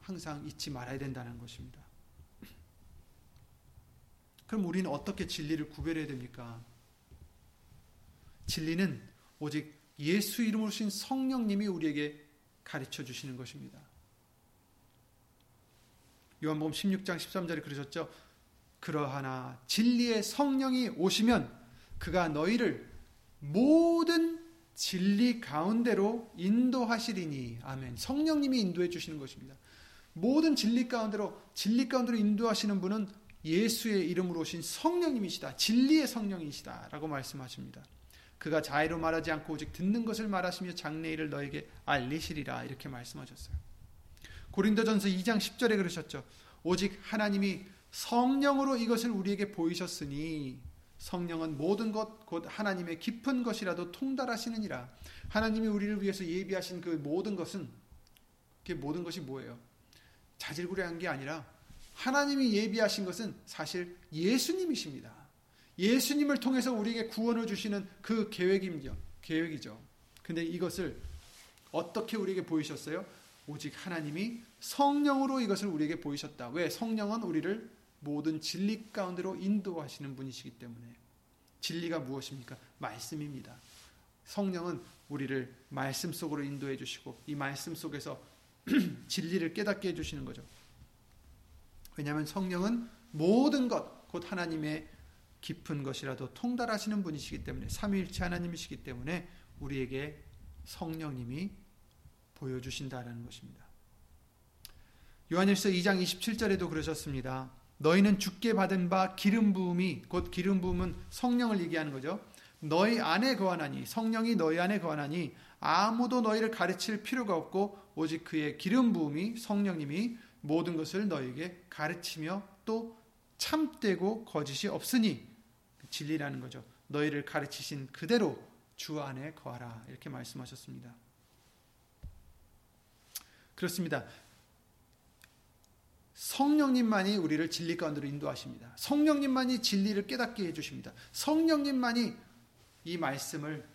항상 잊지 말아야 된다는 것입니다. 그럼 우리는 어떻게 진리를 구별해야 됩니까? 진리는 오직 예수 이름으로 신 성령님이 우리에게 가르쳐 주시는 것입니다. 요한복음 16장 13절에 그러셨죠. 그러하나 진리의 성령이 오시면 그가 너희를 모든 진리 가운데로 인도하시리니 아멘. 성령님이 인도해 주시는 것입니다. 모든 진리 가운데로 진리 가운데로 인도하시는 분은 예수의 이름으로 오신 성령님이시다. 진리의 성령이시다라고 말씀하십니다. 그가 자의로 말하지 않고 오직 듣는 것을 말하시며 장래일을 너에게 알리시리라 이렇게 말씀하셨어요. 고린도전서 2장 10절에 그러셨죠. 오직 하나님이 성령으로 이것을 우리에게 보이셨으니 성령은 모든 것 곧 하나님의 깊은 것이라도 통달하시느니라. 하나님이 우리를 위해서 예비하신 그 모든 것은 그 모든 것이 뭐예요? 자질구레한 게 아니라 하나님이 예비하신 것은 사실 예수님이십니다. 예수님을 통해서 우리에게 구원을 주시는 그 계획이죠. 계획이죠. 근데 이것을 어떻게 우리에게 보이셨어요? 오직 하나님이 성령으로 이것을 우리에게 보이셨다. 왜? 성령은 우리를 모든 진리 가운데로 인도하시는 분이시기 때문에. 진리가 무엇입니까? 말씀입니다. 성령은 우리를 말씀 속으로 인도해 주시고 이 말씀 속에서 진리를 깨닫게 해 주시는 거죠. 왜냐하면 성령은 모든 것, 곧 하나님의 깊은 것이라도 통달하시는 분이시기 때문에 삼위일체 하나님이시기 때문에 우리에게 성령님이 보여주신다는 것입니다. 요한일서 2장 27절에도 그러셨습니다. 너희는 죽게 받은 바 기름 부음이 곧 기름 부음은 성령을 얘기하는 거죠. 너희 안에 거하나니 성령이 너희 안에 거하나니 아무도 너희를 가르칠 필요가 없고 오직 그의 기름 부음이 성령님이 모든 것을 너희에게 가르치며 또 참되고 거짓이 없으니 진리라는 거죠. 너희를 가르치신 그대로 주 안에 거하라 이렇게 말씀하셨습니다. 그렇습니다. 성령님만이 우리를 진리 가운데로 인도하십니다. 성령님만이 진리를 깨닫게 해주십니다. 성령님만이 이 말씀을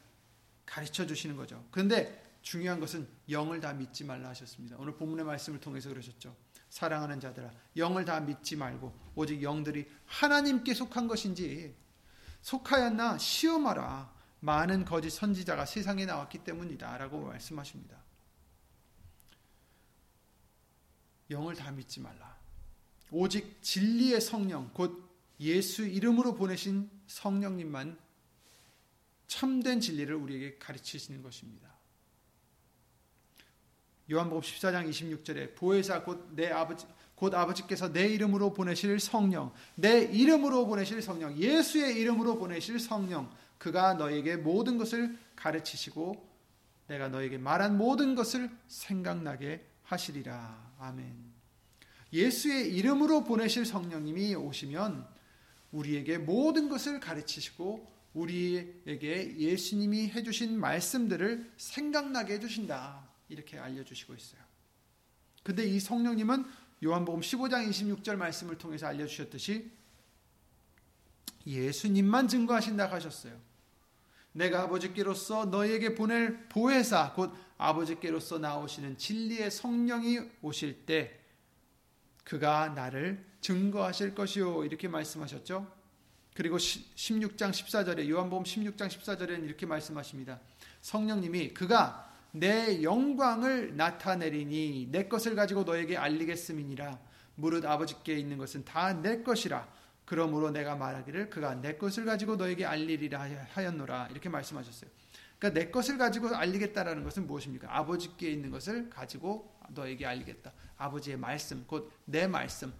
가르쳐 주시는 거죠. 그런데 중요한 것은 영을 다 믿지 말라 하셨습니다. 오늘 본문의 말씀을 통해서 그러셨죠. 사랑하는 자들아 영을 다 믿지 말고 오직 영들이 하나님께 속한 것인지 속하였나 시험하라 많은 거짓 선지자가 세상에 나왔기 때문이다라고 말씀하십니다. 영을 다 믿지 말라. 오직 진리의 성령 곧 예수 이름으로 보내신 성령님만 참된 진리를 우리에게 가르치시는 것입니다. 요한복음 14장 26절에 보혜사 곧 내 아버지 곧 아버지께서 내 이름으로 보내실 성령 내 이름으로 보내실 성령 예수의 이름으로 보내실 성령 그가 너에게 모든 것을 가르치시고 내가 너에게 말한 모든 것을 생각나게 하시리라. 아멘. 예수의 이름으로 보내실 성령님이 오시면 우리에게 모든 것을 가르치시고 우리에게 예수님이 해주신 말씀들을 생각나게 해주신다. 이렇게 알려주시고 있어요. 근데 이 성령님은 요한복음 15장 26절 말씀을 통해서 알려주셨듯이 예수님만 증거하신다 하셨어요. 내가 아버지께로서 너희에게 보낼 보혜사 곧 아버지께로서 나오시는 진리의 성령이 오실 때 그가 나를 증거하실 것이요 이렇게 말씀하셨죠. 그리고 16장 14절에 요한복음 16장 14절에는 이렇게 말씀하십니다. 성령님이 그가 내 영광을 나타내리니 내 것을 가지고 너에게 알리겠음이니라 무릇 아버지께 있는 것은 다 내 것이라 그러므로 내가 말하기를 그가 내 것을 가지고 너에게 알리리라 하였노라 이렇게 말씀하셨어요. 그러니까 내 것을 가지고 알리겠다라는 것은 무엇입니까? 아버지께 있는 것을 가지고 너에게 알리겠다. 아버지의 말씀 곧 내 말씀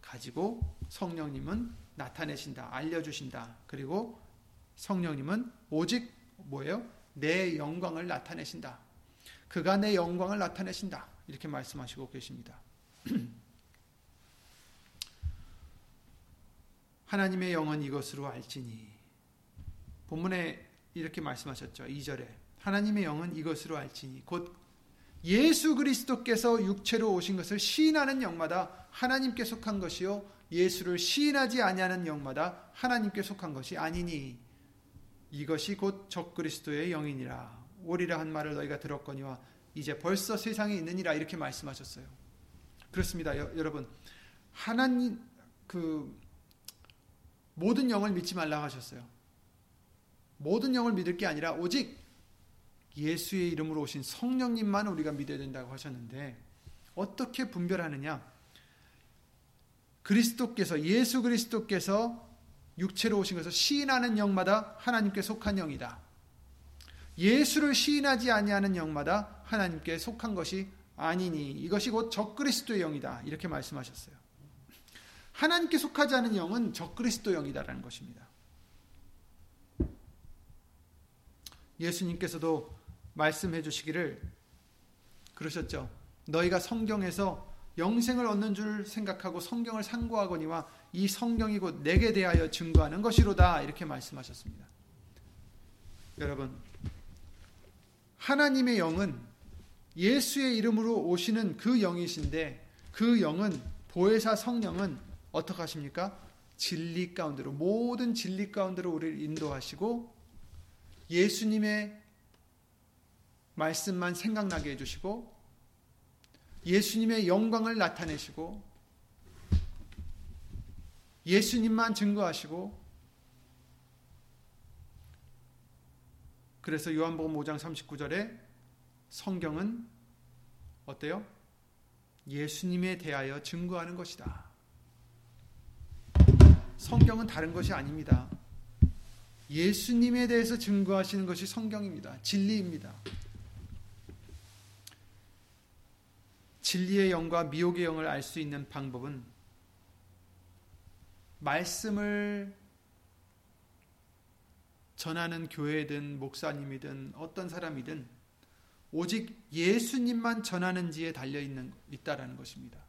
가지고 성령님은 나타내신다. 알려 주신다. 그리고 성령님은 오직 뭐예요? 내 영광을 나타내신다. 그가 내 영광을 나타내신다. 이렇게 말씀하시고 계십니다. 하나님의 영은 이것으로 알지니. 본문에 이렇게 말씀하셨죠. 2절에. 하나님의 영은 이것으로 알지니. 곧 예수 그리스도께서 육체로 오신 것을 시인하는 영마다 하나님께 속한 것이요. 예수를 시인하지 아니하는 영마다 하나님께 속한 것이 아니니. 이것이 곧 적그리스도의 영이니라. 오리라 한 말을 너희가 들었거니와 이제 벌써 세상에 있느니라 이렇게 말씀하셨어요. 그렇습니다. 여, 여러분. 하나님 그 모든 영을 믿지 말라 하셨어요. 모든 영을 믿을 게 아니라 오직 예수의 이름으로 오신 성령님만 우리가 믿어야 된다고 하셨는데 어떻게 분별하느냐? 그리스도께서 예수 그리스도께서 육체로 오신 것을 시인하는 영마다 하나님께 속한 영이다. 예수를 시인하지 아니하는 영마다 하나님께 속한 것이 아니니 이것이 곧 적그리스도의 영이다. 이렇게 말씀하셨어요. 하나님께 속하지 않은 영은 적그리스도 영이다라는 것입니다. 예수님께서도 말씀해 주시기를 그러셨죠. 너희가 성경에서 영생을 얻는 줄 생각하고 성경을 상고하거니와 이 성경이 곧 내게 대하여 증거하는 것이로다 이렇게 말씀하셨습니다. 여러분 하나님의 영은 예수의 이름으로 오시는 그 영이신데 그 영은 보혜사 성령은 어떻게 하십니까? 진리 가운데로 모든 진리 가운데로 우리를 인도하시고 예수님의 말씀만 생각나게 해주시고 예수님의 영광을 나타내시고 예수님만 증거하시고 그래서 요한복음 5장 39절에 성경은 어때요? 예수님에 대하여 증거하는 것이다. 성경은 다른 것이 아닙니다. 예수님에 대해서 증거하시는 것이 성경입니다. 진리입니다. 진리의 영과 미혹의 영을 알 수 있는 방법은 말씀을 전하는 교회든 목사님이든 어떤 사람이든 오직 예수님만 전하는지에 달려 있는 있다라는 것입니다.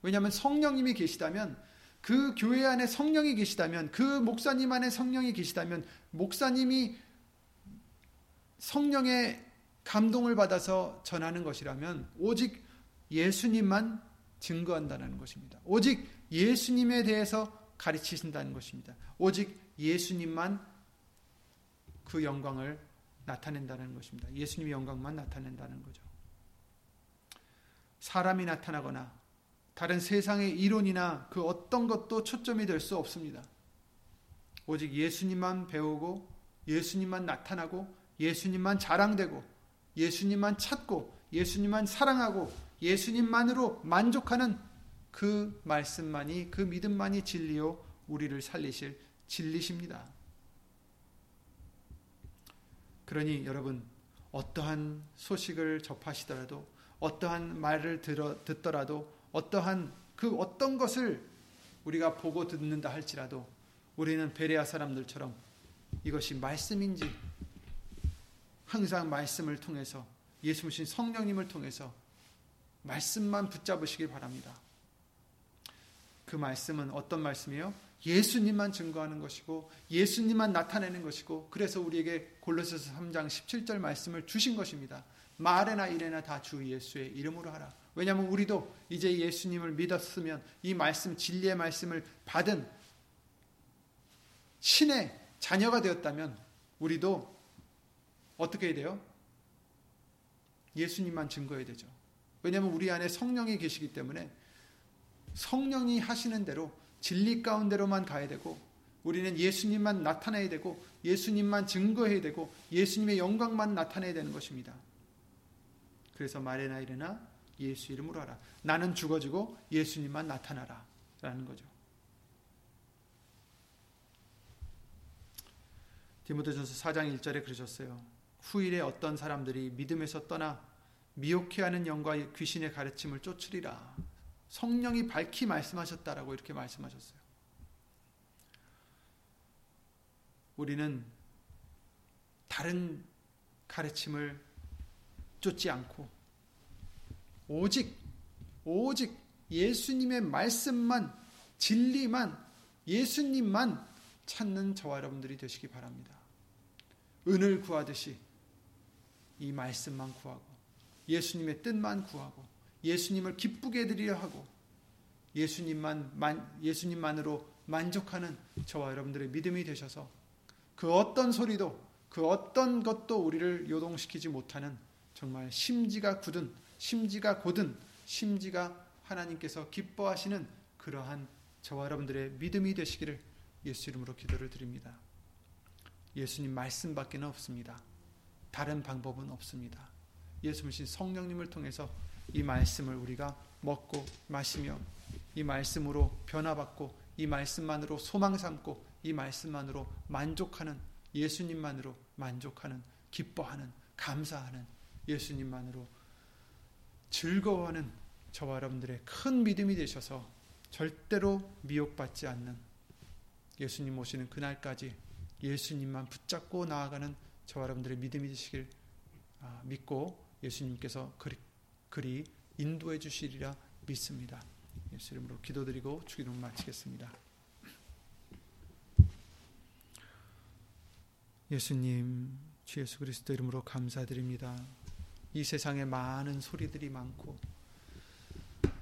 왜냐하면 성령님이 계시다면 그 교회 안에 성령이 계시다면 그 목사님 안에 성령이 계시다면 목사님이 성령의 감동을 받아서 전하는 것이라면 오직 예수님만 증거한다는 것입니다. 오직 예수님에 대해서 가르치신다는 것입니다. 오직 예수님만 그 영광을 나타낸다는 것입니다. 예수님의 영광만 나타낸다는 거죠. 사람이 나타나거나 다른 세상의 이론이나 그 어떤 것도 초점이 될 수 없습니다. 오직 예수님만 배우고 예수님만 나타나고 예수님만 자랑되고 예수님만 찾고 예수님만 사랑하고 예수님만으로 만족하는 그 말씀만이 그 믿음만이 진리요 우리를 살리실 진리십니다. 그러니 여러분 어떠한 소식을 접하시더라도 어떠한 말을 들어, 듣더라도 어떠한 그 어떤 것을 우리가 보고 듣는다 할지라도 우리는 베레아 사람들처럼 이것이 말씀인지 항상 말씀을 통해서 예수신 성령님을 통해서 말씀만 붙잡으시길 바랍니다. 그 말씀은 어떤 말씀이에요? 예수님만 증거하는 것이고 예수님만 나타내는 것이고 그래서 우리에게 골로새서 3장 17절 말씀을 주신 것입니다. 말에나 이래나 다 주 예수의 이름으로 하라. 왜냐하면 우리도 이제 예수님을 믿었으면 이 말씀 진리의 말씀을 받은 신의 자녀가 되었다면 우리도 어떻게 해야 돼요? 예수님만 증거해야 되죠. 왜냐하면 우리 안에 성령이 계시기 때문에 성령이 하시는 대로 진리 가운데로만 가야 되고 우리는 예수님만 나타내야 되고 예수님만 증거해야 되고 예수님의 영광만 나타내야 되는 것입니다. 그래서 말해나 이르나 예수 이름으로 하라. 나는 죽어지고 예수님만 나타나라. 라는 거죠. 디모데전서 4장 1절에 그러셨어요. 후일에 어떤 사람들이 믿음에서 떠나 미혹해하는 영과 귀신의 가르침을 쫓으리라. 성령이 밝히 말씀하셨다라고 이렇게 말씀하셨어요. 우리는 다른 가르침을 쫓지 않고 오직 오직 예수님의 말씀만 진리만 예수님만 찾는 저와 여러분들이 되시기 바랍니다. 은을 구하듯이 이 말씀만 구하고 예수님의 뜻만 구하고 예수님을 기쁘게 해드리려 하고 예수님만 예수님만으로 만족하는 저와 여러분들의 믿음이 되셔서 그 어떤 소리도 그 어떤 것도 우리를 요동시키지 못하는 정말 심지가 굳은 심지가 고든 심지가 하나님께서 기뻐하시는 그러한 저와 여러분들의 믿음이 되시기를 예수 이름으로 기도를 드립니다. 예수님 말씀밖에는 없습니다. 다른 방법은 없습니다. 예수님 성령님을 통해서 이 말씀을 우리가 먹고 마시며 이 말씀으로 변화받고 이 말씀만으로 소망 삼고 이 말씀만으로 만족하는 예수님만으로 만족하는 기뻐하는 감사하는 예수님만으로 즐거워하는 저와 여러분들의 큰 믿음이 되셔서 절대로 미혹받지 않는 예수님 오시는 그날까지 예수님만 붙잡고 나아가는 저와 여러분들의 믿음이 되시길 아, 믿고 예수님께서 그리, 그리 인도해 주시리라 믿습니다. 예수 이름으로 기도드리고 주기도 마치겠습니다. 예수님, 주 예수 그리스도 이름으로 감사드립니다. 이 세상에 많은 소리들이 많고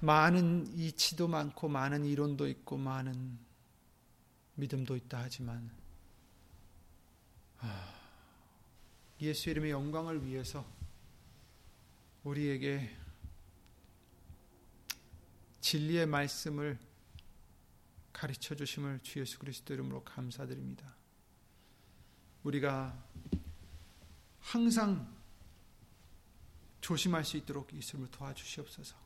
많은 이치도 많고 많은 이론도 있고 많은 믿음도 있다 하지만 아, 예수 이름의 영광을 위해서 우리에게 진리의 말씀을 가르쳐 주심을 주 예수 그리스도 이름으로 감사드립니다. 우리가 항상 조심할 수 있도록 예수님을 도와주시옵소서.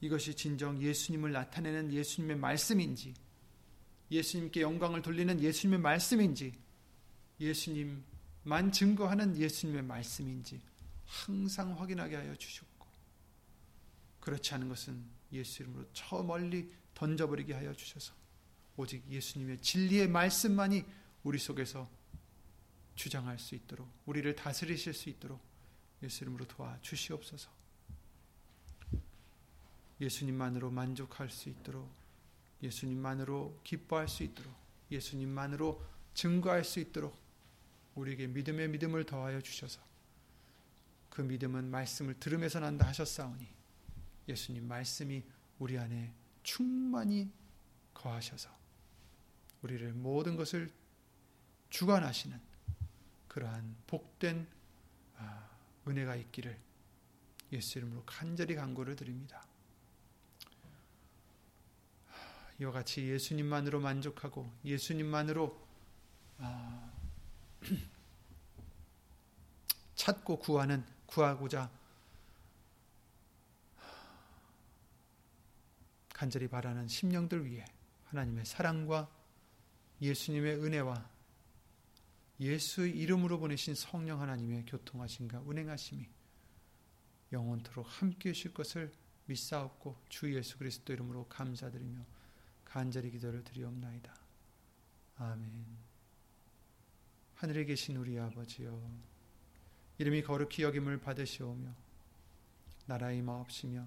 이것이 진정 예수님을 나타내는 예수님의 말씀인지, 예수님께 영광을 돌리는 예수님의 말씀인지, 예수님만 증거하는 예수님의 말씀인지 항상 확인하게 하여 주셨고, 그렇지 않은 것은 예수 이름으로 저 멀리 던져버리게 하여 주셔서, 오직 예수님의 진리의 말씀만이 우리 속에서 주장할 수 있도록, 우리를 다스리실 수 있도록 예수 이름으로 도와 주시옵소서. 예수님만으로 만족할 수 있도록 예수님만으로 기뻐할 수 있도록 예수님만으로 증거할 수 있도록 우리에게 믿음의 믿음을 더하여 주셔서 그 믿음은 말씀을 들으면서 난다 하셨사오니 예수님 말씀이 우리 안에 충만히 거하셔서 우리를 모든 것을 주관하시는 그러한 복된 아, 은혜가 있기를 예수 이름으로 간절히 간구를 드립니다. 이와 같이 예수님만으로 만족하고 예수님만으로 아, 찾고 구하는 구하고자 간절히 바라는 심령들 위해 하나님의 사랑과 예수님의 은혜와 예수의 이름으로 보내신 성령 하나님의 교통하심과 운행하심이 영원토록 함께 하실 것을 믿사옵고 주 예수 그리스도 이름으로 감사드리며 간절히 기도를 드리옵나이다. 아멘. 하늘에 계신 우리 아버지여 이름이 거룩히 여김을 받으시오며 나라의 마옵시며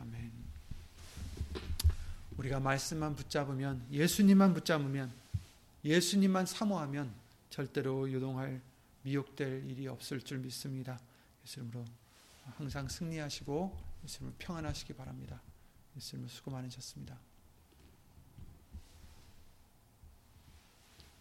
아멘. 우리가 말씀만 붙잡으면 예수님만 붙잡으면 예수님만 사모하면 절대로 요동할 미혹될 일이 없을 줄 믿습니다. 예수님으로 항상 승리하시고 예수님을 평안하시기 바랍니다. 예수님 수고 많으셨습니다.